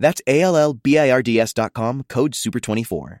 That's A-L-L-B-I-R-D-S dot com, code SUPER24.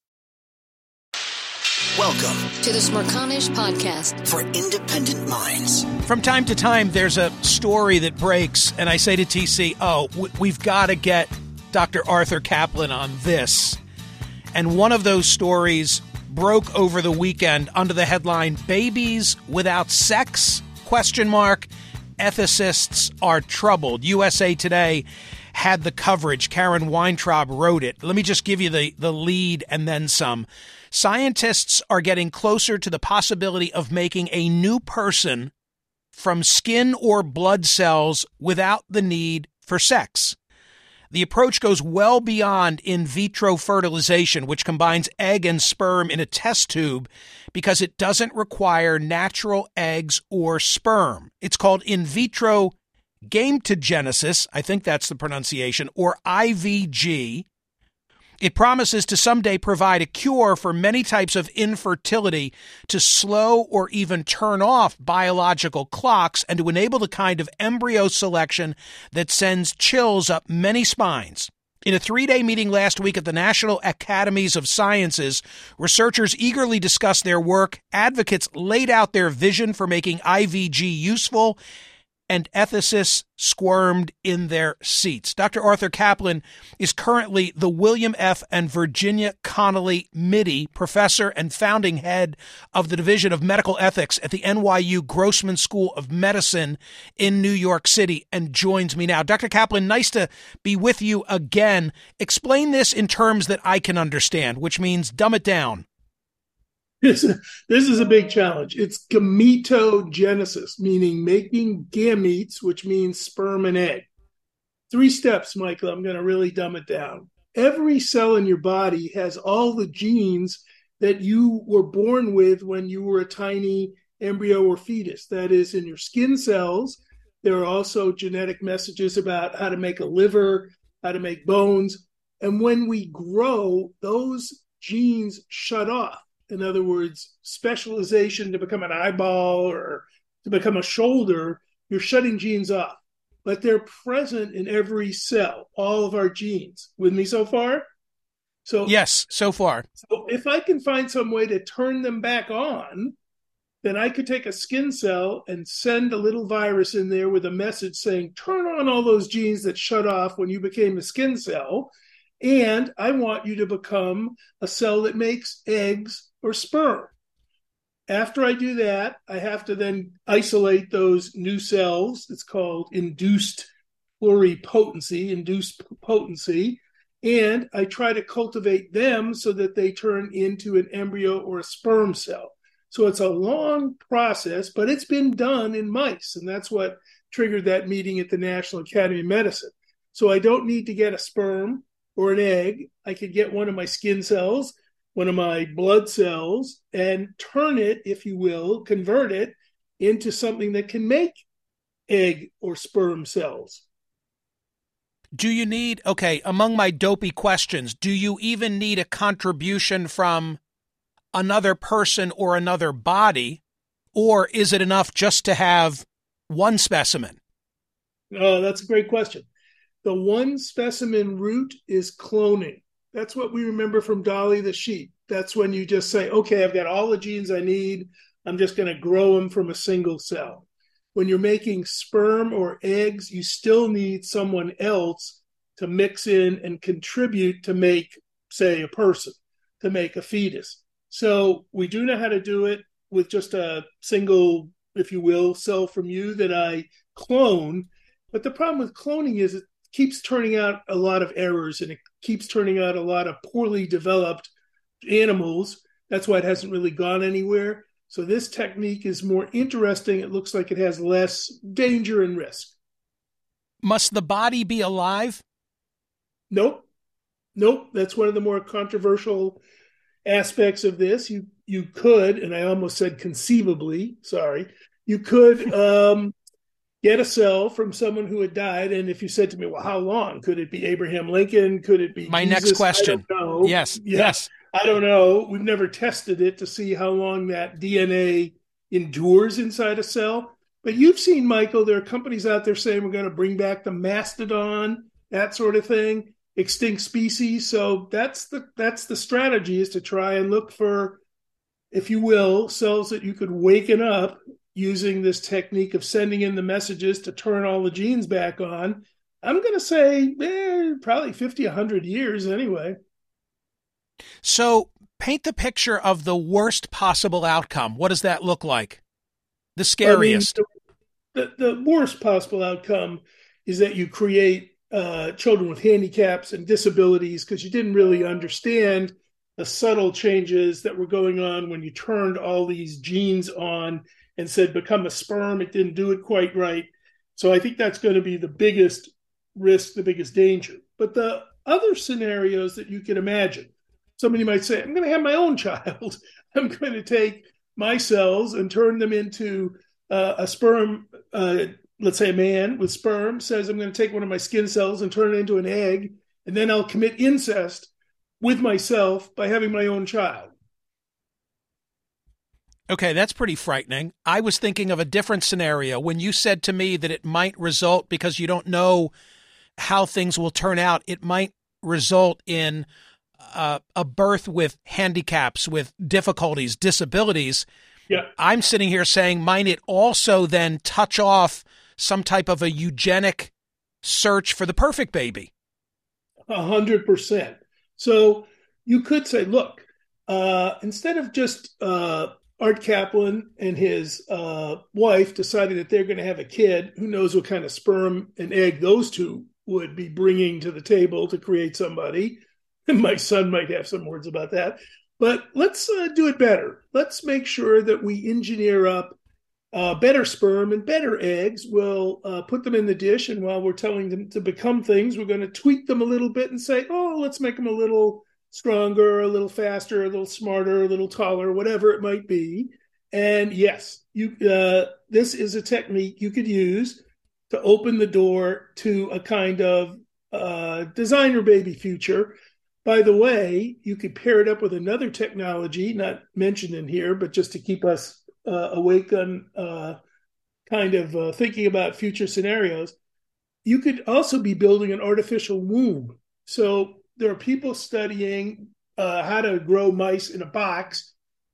Welcome to the Smerconish Podcast for independent minds. From time to time, there's a story that breaks, and I say to TC, Oh, we've got to get Dr. Arthur Caplan on this. And one of those stories broke over the weekend under the headline Babies Without Sex? Question mark. Ethicists are troubled. USA Today had the coverage. Karen Weintraub wrote it. Let me just give you the, the lead and then some. Scientists are getting closer to the possibility of making a new person from skin or blood cells without the need for sex. The approach goes well beyond in vitro fertilization, which combines egg and sperm in a test tube because it doesn't require natural eggs or sperm. It's called in vitro gametogenesis, I think that's the pronunciation, or IVG, it promises to someday provide a cure for many types of infertility to slow or even turn off biological clocks and to enable the kind of embryo selection that sends chills up many spines. In a three day meeting last week at the National Academies of Sciences, researchers eagerly discussed their work, advocates laid out their vision for making IVG useful, and ethicists squirmed in their seats. Dr. Arthur Caplan is currently the William F. and Virginia Connolly Mitty Professor and founding head of the Division of Medical Ethics at the NYU Grossman School of Medicine in New York City and joins me now. Dr. Caplan, nice to be with you again. Explain this in terms that I can understand, which means dumb it down. This, this is a big challenge. It's gametogenesis, meaning making gametes, which means sperm and egg. Three steps, Michael. I'm going to really dumb it down. Every cell in your body has all the genes that you were born with when you were a tiny embryo or fetus. That is, in your skin cells, there are also genetic messages about how to make a liver, how to make bones. And when we grow, those genes shut off in other words, specialization to become an eyeball or to become a shoulder, you're shutting genes off. But they're present in every cell, all of our genes. With me so far? So Yes, so far. So if I can find some way to turn them back on, then I could take a skin cell and send a little virus in there with a message saying, turn on all those genes that shut off when you became a skin cell. And I want you to become a cell that makes eggs or sperm. After I do that, I have to then isolate those new cells. It's called induced pluripotency, induced potency. And I try to cultivate them so that they turn into an embryo or a sperm cell. So it's a long process, but it's been done in mice. And that's what triggered that meeting at the National Academy of Medicine. So I don't need to get a sperm or an egg. I could get one of my skin cells one of my blood cells and turn it, if you will, convert it into something that can make egg or sperm cells. Do you need, okay, among my dopey questions, do you even need a contribution from another person or another body? Or is it enough just to have one specimen? Oh, that's a great question. The one specimen route is cloning. That's what we remember from Dolly the sheep. That's when you just say, okay, I've got all the genes I need. I'm just going to grow them from a single cell. When you're making sperm or eggs, you still need someone else to mix in and contribute to make say, a person to make a fetus. So we do know how to do it with just a single, if you will, cell from you that I clone. But the problem with cloning is keeps turning out a lot of errors and it keeps turning out a lot of poorly developed animals. That's why it hasn't really gone anywhere. So this technique is more interesting. It looks like it has less danger and risk. Must the body be alive? Nope. Nope. That's one of the more controversial aspects of this. You you could, and I almost said conceivably, sorry, you could um, get a cell from someone who had died. And if you said to me, well, how long? Could it be Abraham Lincoln? Could it be my Jesus? next question? Yes. Yeah. Yes. I don't know. We've never tested it to see how long that DNA endures inside a cell. But you've seen, Michael, there are companies out there saying we're going to bring back the mastodon, that sort of thing, extinct species. So that's the that's the strategy is to try and look for, if you will, cells that you could waken up using this technique of sending in the messages to turn all the genes back on. I'm going to say eh, probably 50, 100 years anyway. So paint the picture of the worst possible outcome. What does that look like? The scariest. I mean, the, the worst possible outcome is that you create uh, children with handicaps and disabilities because you didn't really understand the subtle changes that were going on when you turned all these genes on and said become a sperm. It didn't do it quite right. So I think that's going to be the biggest risk, the biggest danger. But the other scenarios that you can imagine, somebody might say, I'm going to have my own child. I'm going to take my cells and turn them into uh, a sperm, uh, let's say a man with sperm says, I'm going to take one of my skin cells and turn it into an egg, and then I'll commit incest with myself by having my own child. Okay, that's pretty frightening. I was thinking of a different scenario when you said to me that it might result because you don't know how things will turn out, it might result in uh, a birth with handicaps, with difficulties, disabilities. Yeah. I'm sitting here saying, might it also then touch off some type of a eugenic search for the perfect baby? A hundred percent. So you could say, look, uh, instead of just uh, Art Caplan and his uh, wife decided that they're going to have a kid, who knows what kind of sperm and egg those two would be bringing to the table to create somebody. And My son might have some words about that. But let's uh, do it better. Let's make sure that we engineer up uh, better sperm and better eggs. We'll uh, put them in the dish, and while we're telling them to become things, we're going to tweak them a little bit and say, oh, let's make them a little stronger, a little faster, a little smarter, a little taller, whatever it might be. And yes, you uh, this is a technique you could use to open the door to a kind of uh, designer baby future by the way, you could pair it up with another technology, not mentioned in here, but just to keep us uh, awake on uh, kind of uh, thinking about future scenarios. You could also be building an artificial womb. So there are people studying uh, how to grow mice in a box.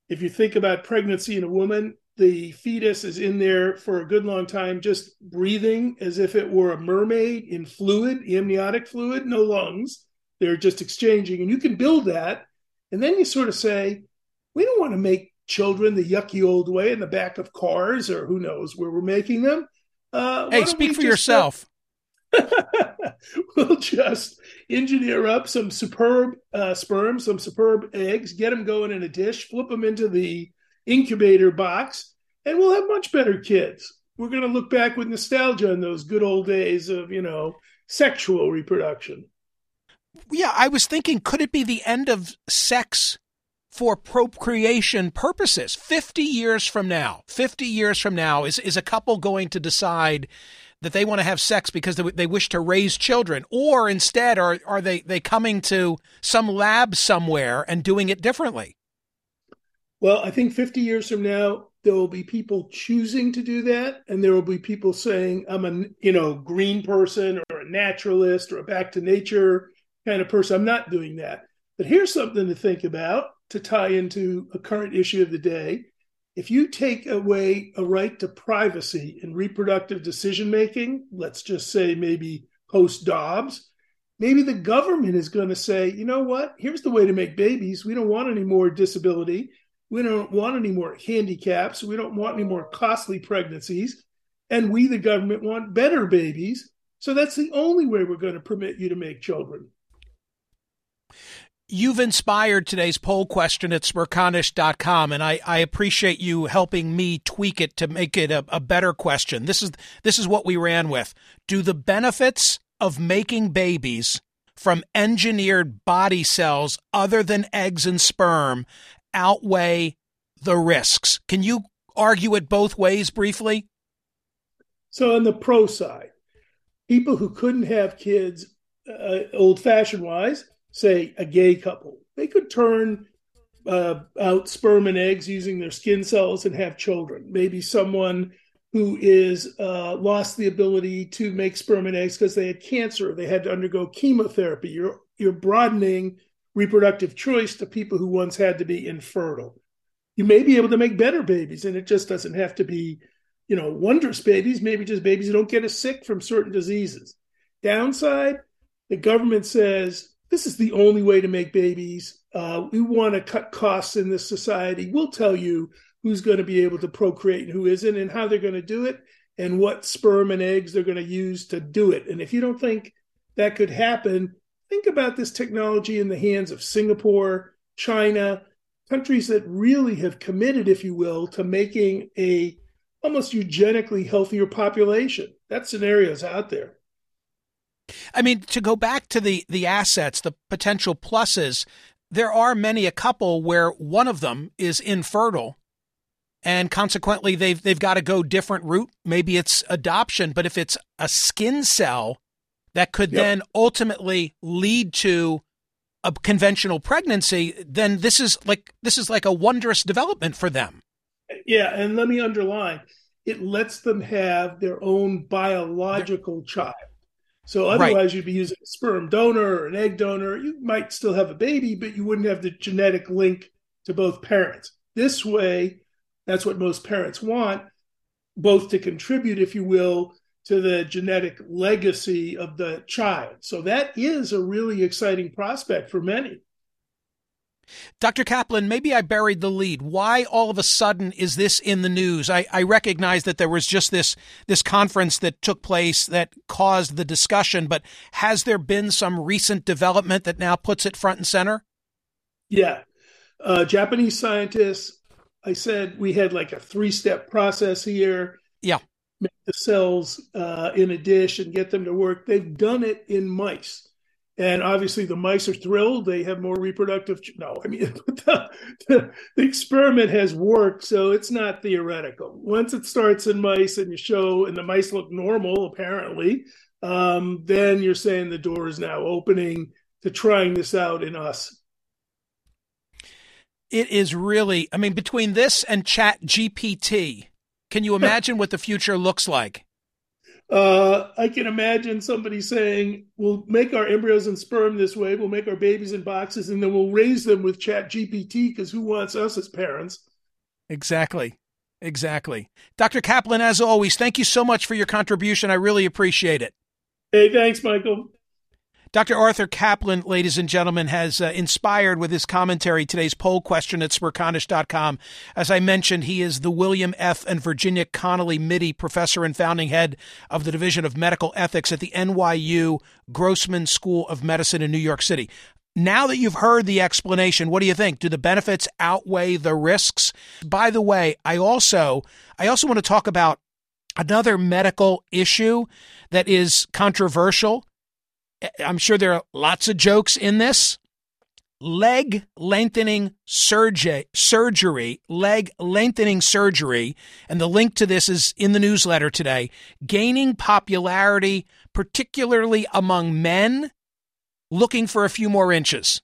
If you think about pregnancy in a woman, the fetus is in there for a good long time, just breathing as if it were a mermaid in fluid, amniotic fluid, no lungs they're just exchanging, and you can build that. And then you sort of say, we don't want to make children the yucky old way in the back of cars, or who knows where we're making them. Uh, hey, speak for yourself. we'll just engineer up some superb uh, sperm, some superb eggs, get them going in a dish, flip them into the incubator box, and we'll have much better kids. We're going to look back with nostalgia on those good old days of, you know, sexual reproduction yeah, I was thinking, could it be the end of sex for procreation purposes? 50 years from now, 50 years from now, is, is a couple going to decide that they want to have sex because they, they wish to raise children? Or instead, are, are they, they coming to some lab somewhere and doing it differently? Well, I think 50 years from now, there will be people choosing to do that. And there will be people saying, I'm a, you know, green person or a naturalist or a back to nature kind of person. I'm not doing that. But here's something to think about to tie into a current issue of the day. If you take away a right to privacy in reproductive decision making, let's just say maybe post Dobbs, maybe the government is going to say, you know what? Here's the way to make babies. We don't want any more disability. We don't want any more handicaps. We don't want any more costly pregnancies. And we, the government, want better babies. So that's the only way we're going to permit you to make children. You've inspired today's poll question at smerconish.com, and I, I appreciate you helping me tweak it to make it a, a better question. This is this is what we ran with. Do the benefits of making babies from engineered body cells other than eggs and sperm outweigh the risks? Can you argue it both ways briefly? So, on the pro side, people who couldn't have kids uh, old fashioned wise, say a gay couple, they could turn uh, out sperm and eggs using their skin cells and have children. Maybe someone who is uh, lost the ability to make sperm and eggs because they had cancer, they had to undergo chemotherapy. You're you're broadening reproductive choice to people who once had to be infertile. You may be able to make better babies, and it just doesn't have to be, you know, wondrous babies. Maybe just babies who don't get as sick from certain diseases. Downside, the government says this is the only way to make babies. Uh, we want to cut costs in this society. We'll tell you who's going to be able to procreate and who isn't, and how they're going to do it, and what sperm and eggs they're going to use to do it. And if you don't think that could happen, think about this technology in the hands of Singapore, China, countries that really have committed, if you will, to making a almost eugenically healthier population. That scenario is out there. I mean, to go back to the the assets, the potential pluses, there are many a couple where one of them is infertile and consequently they've they've got to go different route. Maybe it's adoption, but if it's a skin cell that could yep. then ultimately lead to a conventional pregnancy, then this is like this is like a wondrous development for them. Yeah, and let me underline, it lets them have their own biological child. So otherwise, right. you'd be using a sperm donor or an egg donor. You might still have a baby, but you wouldn't have the genetic link to both parents. This way, that's what most parents want, both to contribute, if you will, to the genetic legacy of the child. So that is a really exciting prospect for many. Dr. Caplan, maybe I buried the lead. Why all of a sudden is this in the news? I, I recognize that there was just this this conference that took place that caused the discussion, but has there been some recent development that now puts it front and center? Yeah. Uh, Japanese scientists, I said we had like a three step process here. Yeah. Make the cells uh, in a dish and get them to work. They've done it in mice and obviously the mice are thrilled. They have more reproductive no i mean the, the, the, experiment has worked so it's not theoretical. Once it starts in mice and you show and the mice look normal apparently um, then you're saying the door is now opening to trying this out in us. It is really i mean between this and chat gpt can you imagine what the future looks like uh, I can imagine somebody saying, "We'll make our embryos and sperm this way. We'll make our babies in boxes, and then we'll raise them with Chat GPT because who wants us as parents?" Exactly, exactly. Dr. Caplan, as always, thank you so much for your contribution. I really appreciate it. Hey, thanks, Michael. Dr. Arthur Caplan, ladies and gentlemen, has uh, inspired with his commentary today's poll question at smerconish.com. As I mentioned, he is the William F. and Virginia Connolly Mitty Professor and founding head of the Division of Medical Ethics at the NYU Grossman School of Medicine in New York City. Now that you've heard the explanation, what do you think? Do the benefits outweigh the risks? By the way, I also I also want to talk about another medical issue that is controversial I'm sure there are lots of jokes in this. Leg lengthening surgery, surgery, leg lengthening surgery, and the link to this is in the newsletter today, gaining popularity, particularly among men looking for a few more inches,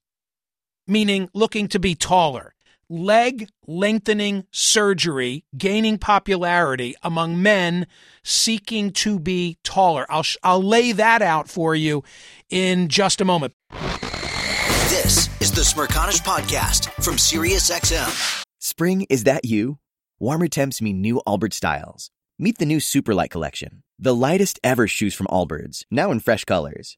meaning looking to be taller leg lengthening surgery gaining popularity among men seeking to be taller. I'll, I'll lay that out for you in just a moment. This is the Smerconish Podcast from SiriusXM. Spring, is that you? Warmer temps mean new Allbirds styles. Meet the new Superlight Collection, the lightest ever shoes from Allbirds, now in fresh colors.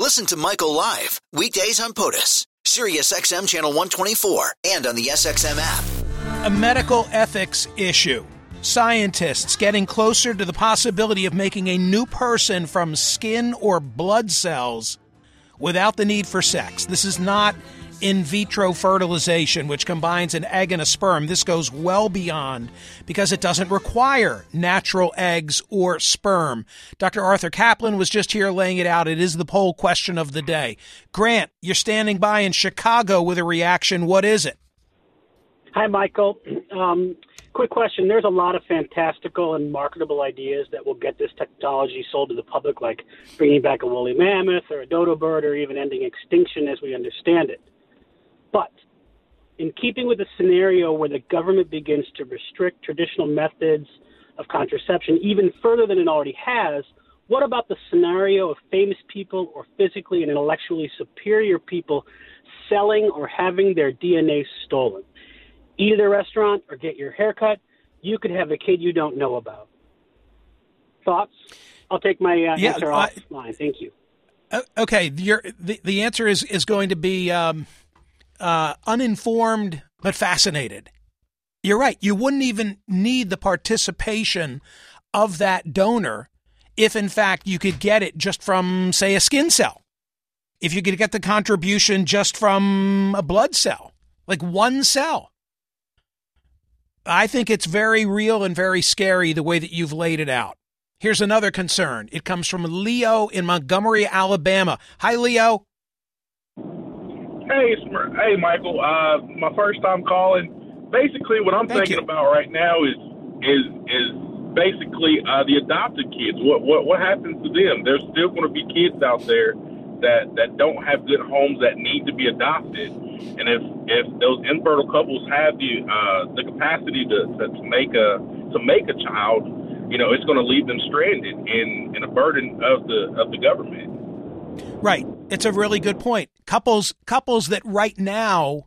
Listen to Michael live weekdays on POTUS, Sirius XM channel 124, and on the SXM app. A medical ethics issue. Scientists getting closer to the possibility of making a new person from skin or blood cells without the need for sex. This is not in vitro fertilization, which combines an egg and a sperm. This goes well beyond because it doesn't require natural eggs or sperm. Dr. Arthur Caplan was just here laying it out. It is the poll question of the day. Grant, you're standing by in Chicago with a reaction. What is it? Hi, Michael. Um, quick question. There's a lot of fantastical and marketable ideas that will get this technology sold to the public, like bringing back a woolly mammoth or a dodo bird or even ending extinction as we understand it. But in keeping with the scenario where the government begins to restrict traditional methods of contraception even further than it already has, what about the scenario of famous people or physically and intellectually superior people selling or having their DNA stolen? Eat at a restaurant or get your haircut, you could have a kid you don't know about. Thoughts? I'll take my uh, Yeah, answer I- offline. Thank you. Uh, okay, your the, the answer is is going to be um, uh, uninformed but fascinated. You're right. You wouldn't even need the participation of that donor if, in fact, you could get it just from, say, a skin cell. If you could get the contribution just from a blood cell, like one cell. I think it's very real and very scary the way that you've laid it out. Here's another concern. It comes from Leo in Montgomery, Alabama. Hi, Leo. Hey, hey, Michael. Uh, my first time calling. Basically, what I'm Thank thinking you. about right now is is is basically uh, the adopted kids. What what what happens to them? There's still going to be kids out there that that don't have good homes that need to be adopted. And if if those infertile couples have the uh, the capacity to, to to make a to make a child, you know, it's going to leave them stranded in in a burden of the of the government. Right. It's a really good point. Couples couples that right now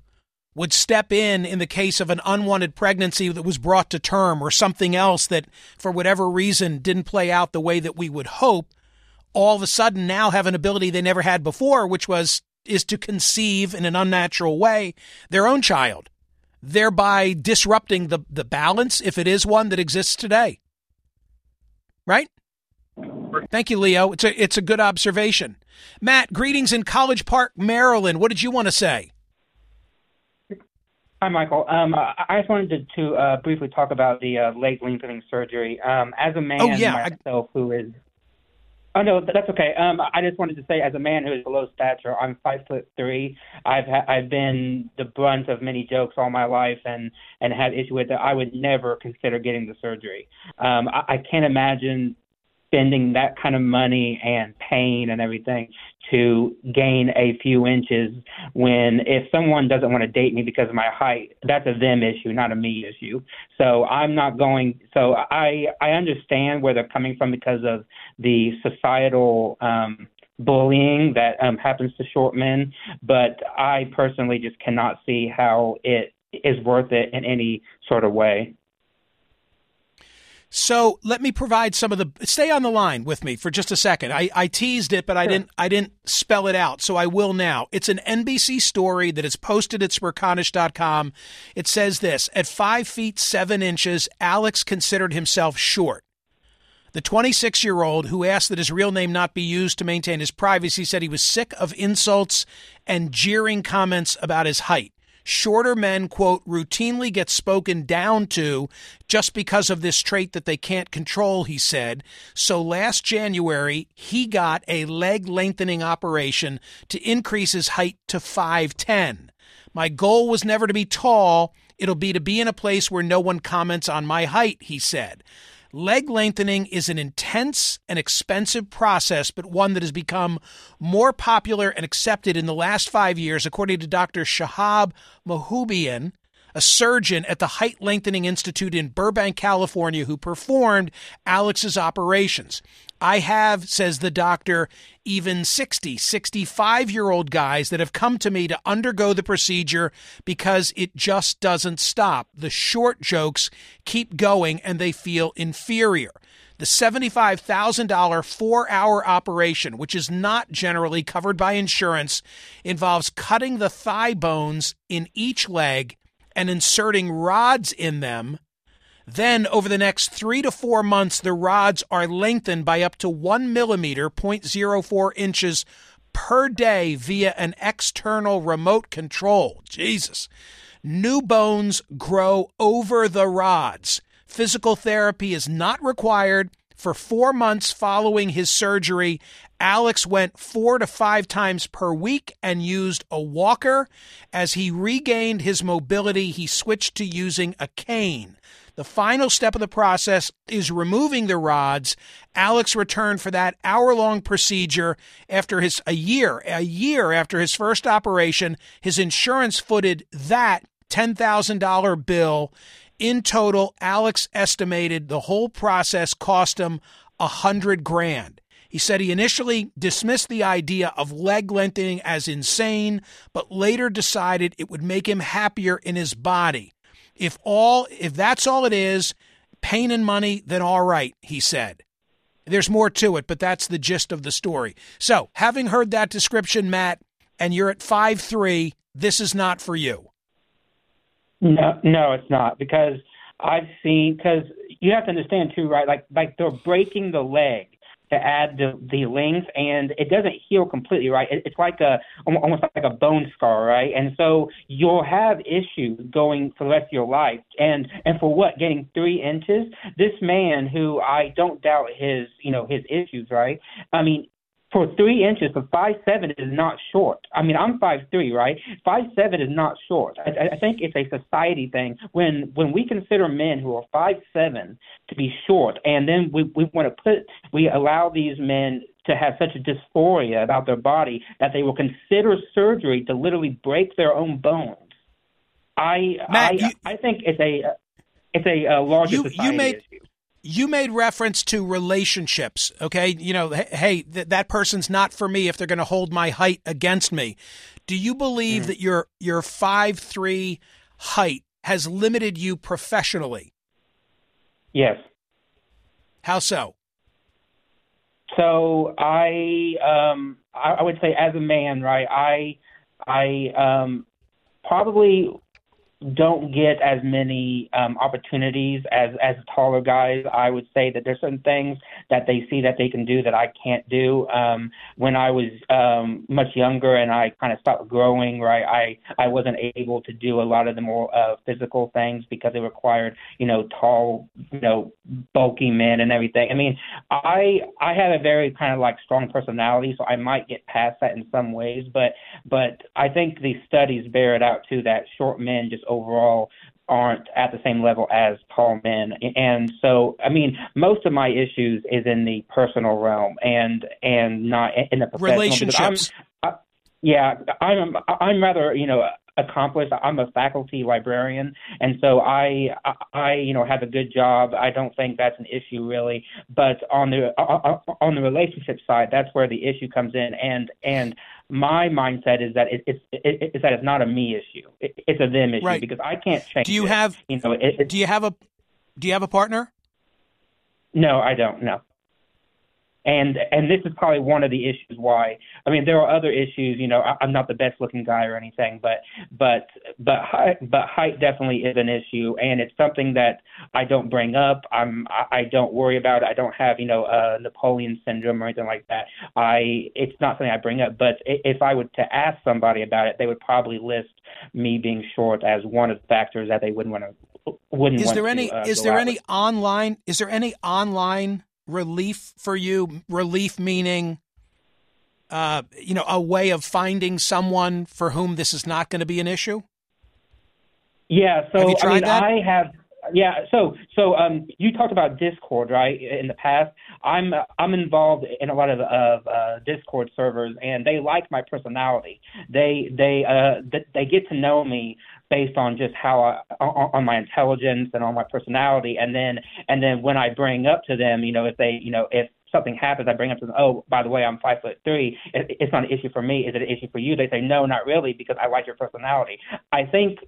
would step in in the case of an unwanted pregnancy that was brought to term or something else that for whatever reason didn't play out the way that we would hope all of a sudden now have an ability they never had before which was is to conceive in an unnatural way their own child thereby disrupting the the balance if it is one that exists today right Thank you, Leo. It's a it's a good observation. Matt, greetings in College Park, Maryland. What did you want to say? Hi, Michael. Um, I just wanted to, to uh, briefly talk about the uh, leg lengthening surgery. Um, as a man Oh, yeah, I- myself who is, Oh no, that's okay. Um, I just wanted to say, as a man who is below stature, I'm five foot three. I've ha- I've been the brunt of many jokes all my life, and and had issue with it. I would never consider getting the surgery. Um, I, I can't imagine spending that kind of money and pain and everything to gain a few inches when if someone doesn't want to date me because of my height that's a them issue not a me issue. So i'm not going so i i understand where they're coming from because of the societal um bullying that um happens to short men but i personally just cannot see how it is worth it in any sort of way so let me provide some of the. Stay on the line with me for just a second. I, I teased it, but I didn't. I didn't spell it out, so I will now. It's an NBC story that is posted at smerconish.com. It says this: At five feet seven inches, Alex considered himself short. The 26 year old, who asked that his real name not be used to maintain his privacy, said he was sick of insults and jeering comments about his height shorter men, quote, routinely get spoken down to just because of this trait that they can't control, he said. So last January, he got a leg lengthening operation to increase his height to 5'10. My goal was never to be tall. It'll be to be in a place where no one comments on my height, he said. Leg lengthening is an intense and expensive process, but one that has become more popular and accepted in the last five years, according to Dr. Shahab Mahboubian, a surgeon at the Height Lengthening Institute in Burbank, California, who performed Alex's operations. I have, says the doctor, even 60, 65 year old guys that have come to me to undergo the procedure because it just doesn't stop. The short jokes keep going and they feel inferior. The $75,000 four hour operation, which is not generally covered by insurance, involves cutting the thigh bones in each leg and inserting rods in them. Then, over the next three to four months, the rods are lengthened by up to one millimeter, 0.04 inches per day via an external remote control. Jesus. New bones grow over the rods. Physical therapy is not required. For four months following his surgery, Alex went four to five times per week and used a walker. As he regained his mobility, he switched to using a cane. The final step of the process is removing the rods. Alex returned for that hour-long procedure after his a year, a year after his first operation. His insurance footed that $10,000 bill. In total, Alex estimated the whole process cost him a hundred grand. He said he initially dismissed the idea of leg lengthening as insane, but later decided it would make him happier in his body. If all if that's all it is, pain and money, then all right, he said. There's more to it, but that's the gist of the story. So, having heard that description, Matt, and you're at five three, this is not for you. No, no, it's not because I've seen because you have to understand too, right? Like like they're breaking the leg to add the the length, and it doesn't heal completely, right? It, it's like a almost like a bone scar, right? And so you'll have issues going for the rest of your life. And and for what? Getting three inches? This man, who I don't doubt his you know his issues, right? I mean, for three inches, for five seven is not short. I mean, I'm five three, right? Five seven is not short. I, I think it's a society thing. When when we consider men who are five seven to be short, and then we we want to put we allow these men to have such a dysphoria about their body that they will consider surgery to literally break their own bones. I Matt, I, you, I think it's a it's a, a larger you, society you made, issue you made reference to relationships okay? You know hey th- that person's not for me if they're going to hold my height against me. Do you believe mm. that your your five three height has limited you professionally? Yes. How so? So i um I, I would say as a man right i i um probably don't get as many um, opportunities as as taller guys. I would say that there's certain things that they see that they can do that I can't do. Um, when I was um, much younger and I kind of stopped growing, right, I I wasn't able to do a lot of the more uh, physical things because it required you know tall, you know, bulky men and everything. I mean, I I have a very kind of like strong personality, so I might get past that in some ways, but but I think these studies bear it out too that short men just overall aren't at the same level as tall men. And so i mean most of my issues is in the personal realm and and not in the professional relationships. I, yeah i'm i'm rather you know accomplished i'm a faculty librarian and so i i you know have a good job i don't think that's an issue really but on the uh, uh, uh, on the relationship side that's where the issue comes in and and my mindset is that it, it's it, it's that it's not a me issue. It, it's a them issue right. because I can't change. Do you have you know? It, do you have a do you have a partner? No, I don't. No and and this is probably one of the issues why I mean there are other issues you know I, I'm not the best looking guy or anything but but but height but height definitely is an issue. And it's something that I don't bring up. I'm I, I don't worry about it. I don't have you know uh, Napoleon syndrome or anything like that. I it's not something I bring up but if I were to ask somebody about it they would probably list me being short as one of the factors that they wouldn't want to wouldn't is there any to, uh, is there any with. online is there any online relief for you? Relief meaning, uh, you know, a way of finding someone for whom this is not going to be an issue. Yeah. So have you tried I mean, that? I have. Yeah. So so um, you talked about Discord, right? In the past, I'm I'm involved in a lot of of uh, Discord servers, and they like my personality. They they uh they get to know me based on just how I, on on my intelligence and on my personality. And then and then when I bring up to them you know if they you know if something happens I bring up to them oh by the way I'm five foot three it, it's not an issue for me. Is it an issue for you? They say no not really because I like your personality. I think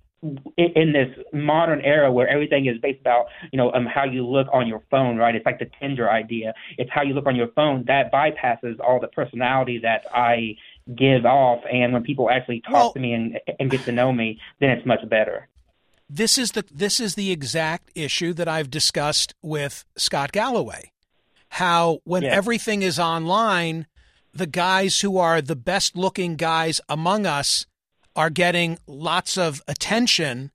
in this modern era where everything is based about you know um, how you look on your phone right it's like the tinder idea. It's how you look on your phone that bypasses all the personality that i give off and when people actually talk Well- to me and and get to know me then it's much better This is the this is the exact issue that I've discussed with Scott Galloway. How when everything is online, the guys who are the best looking guys among us are getting lots of attention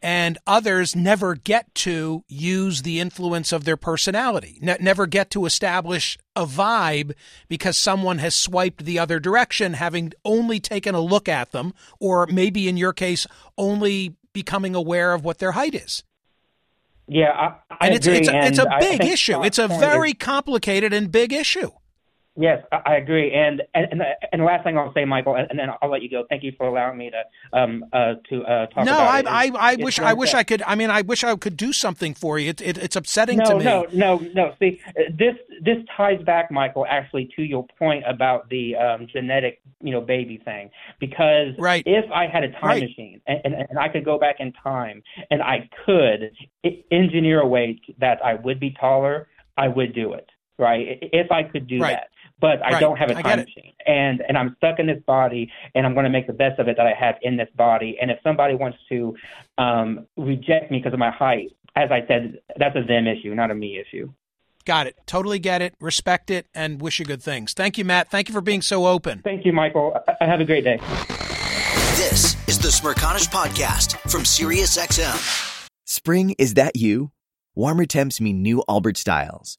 and others never get to use the influence of their personality, ne- never get to establish a vibe because someone has swiped the other direction, having only taken a look at them, or maybe in your case, only becoming aware of what their height is. yeah i, I And it's agree, it's a, it's and big issue. It's a very is- complicated and big issue. Yes, I agree. And and and the, last thing I'll say, Michael, and, and then I'll let you go. Thank you for allowing me to um uh to uh talk No, about I, it. I, I it's wish I wish I could. I mean, I wish I could do something for you. It, it, it's upsetting no, to me. No, no, no. See, this this ties back, Michael, actually to your point about the um, genetic, you know, baby thing. Because Right. if I had a time Right. machine and, and, and I could go back in time and I could engineer a way that I would be taller, I would do it. Right? If I could do Right. that. But I don't have a time machine, and and I'm stuck in this body, and I'm going to make the best of it that I have in this body. And if somebody wants to um, reject me because of my height, as I said, that's a them issue, not a me issue. Got it. Totally get it. Respect it, and wish you good things. Thank you, Matt. Thank you for being so open. Thank you, Michael. I- Have a great day. This is the Smerconish Podcast from SiriusXM. Spring, is that you? Warmer temps mean new Allbirds styles.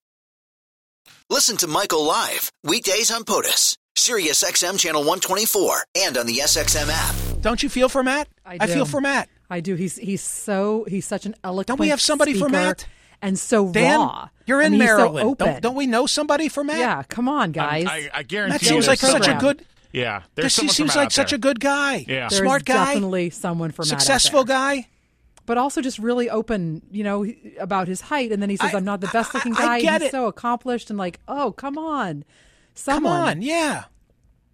Listen to Michael live weekdays on POTUS, Sirius XM channel 124, and on the SXM app. Don't you feel for Matt? I I feel for Matt. I do. He's he's so he's such an eloquent. Don't we have somebody for Matt? And so Dan, raw. you're I in mean, he's so Maryland. open. don't, don't we know somebody for Matt? Yeah, come on, guys. I, I guarantee That seems like there's such a good. Yeah, there's This he seems like such there. a good guy. Yeah. There's Smart guy. definitely someone for Matt out Successful there. guy. But also just really open, you know, about his height. And then he says, I- "I'm not the best looking I- I guy." get He's it. so accomplished and like, oh, come on, Come someone. on, yeah,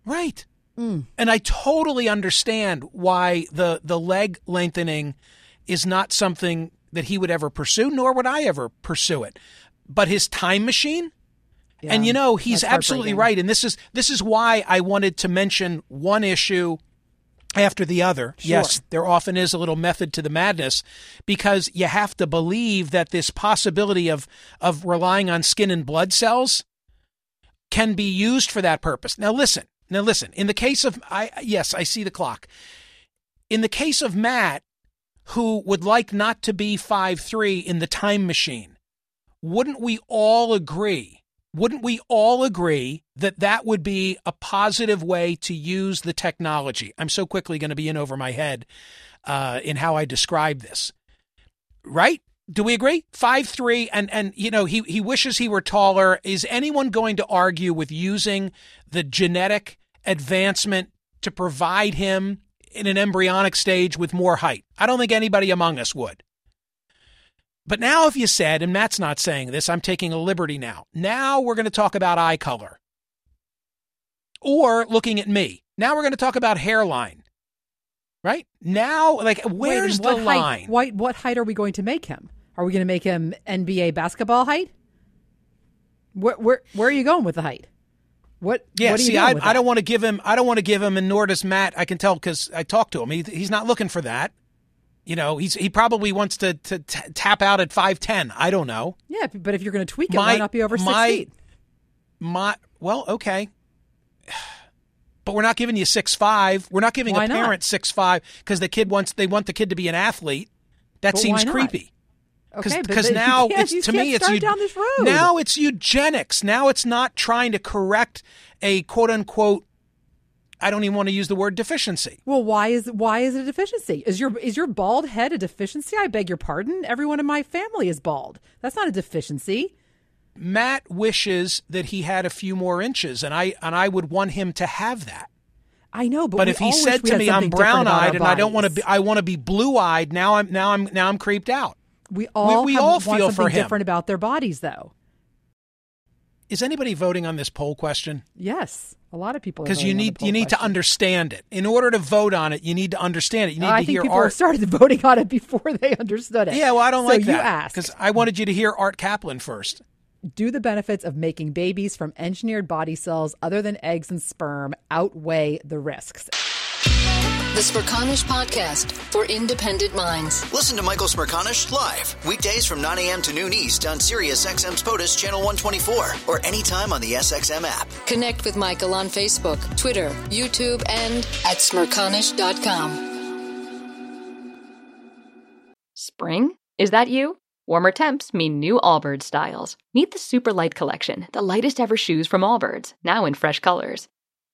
right. Mm. And I totally understand why the the leg lengthening is not something that he would ever pursue, nor would I ever pursue it. But his time machine, Yeah, and you know, he's absolutely right. And this is this is why I wanted to mention one issue after the other. Sure. Yes, there often is a little method to the madness because you have to believe that this possibility of of relying on skin and blood cells can be used for that purpose. Now listen. Now listen. In the case of I yes, I see the clock. In the case of Matt who would like not to be five three in the time machine, wouldn't we all agree? Wouldn't we all agree that that would be a positive way to use the technology? I'm so quickly going to be in over my head uh, in how I describe this. Right? Do we agree? Five three, and and you know he he wishes he were taller. Is anyone going to argue with using the genetic advancement to provide him in an embryonic stage with more height? I don't think anybody among us would. But now, if you said, and Matt's not saying this, I'm taking a liberty now. Now we're going to talk about eye color. Or looking at me. Now we're going to talk about hairline. Right? Now, like, where's the height, line? What, what height are we going to make him? Are we going to make him NBA basketball height? Where, where, where are you going with the height? What? Yeah, what see, I, I don't want to give him, I don't want to give him, and nor does Matt. I can tell because I talked to him. He, he's not looking for that. You know, he's he probably wants to, to t- tap out at 5'10. I don't know. Yeah, but if you're going to tweak it, My- why not be over six my- feet? My well, okay. But we're not giving you six five. We're not giving Why a not? parent six five because the kid wants they want the kid to be an athlete. That But seems creepy. Okay, Because now it's to me it's down this road. now it's eugenics. Now it's not trying to correct a quote unquote. I don't even want to use the word deficiency. Well, why is why is it a deficiency? Is your is your bald head a deficiency? I beg your pardon. Everyone in my family is bald. That's not a deficiency. Matt wishes that he had a few more inches, and I and I would want him to have that. I know, but, But, we if he said to me, "I'm something different about our brown-eyed and I don't want to be, I want to be blue-eyed," now I'm now I'm now I'm creeped out. We all we have- all want feel something for him. different about their bodies, though. Is anybody voting on this poll question? Yes, a lot of people. Because you voting on the need you need to understand it. In order to vote on it, you need to understand it. You need I to think hear people Art. started voting on it before they understood it. Yeah, well, I don't so like you that because I wanted you to hear Art Caplan first. do the benefits of making babies from engineered body cells other than eggs and sperm outweigh the risks? The Smerconish Podcast for independent minds. Listen to Michael Smerconish live weekdays from 9 a.m. to noon East on Sirius XM's POTUS channel 124 or anytime on the SXM app. Connect with Michael on Facebook, Twitter, YouTube, and at smerconish.com. Spring? Is that you? Warmer temps mean new Allbirds styles. Meet the Super Light Collection, the lightest ever shoes from Allbirds, now in fresh colors.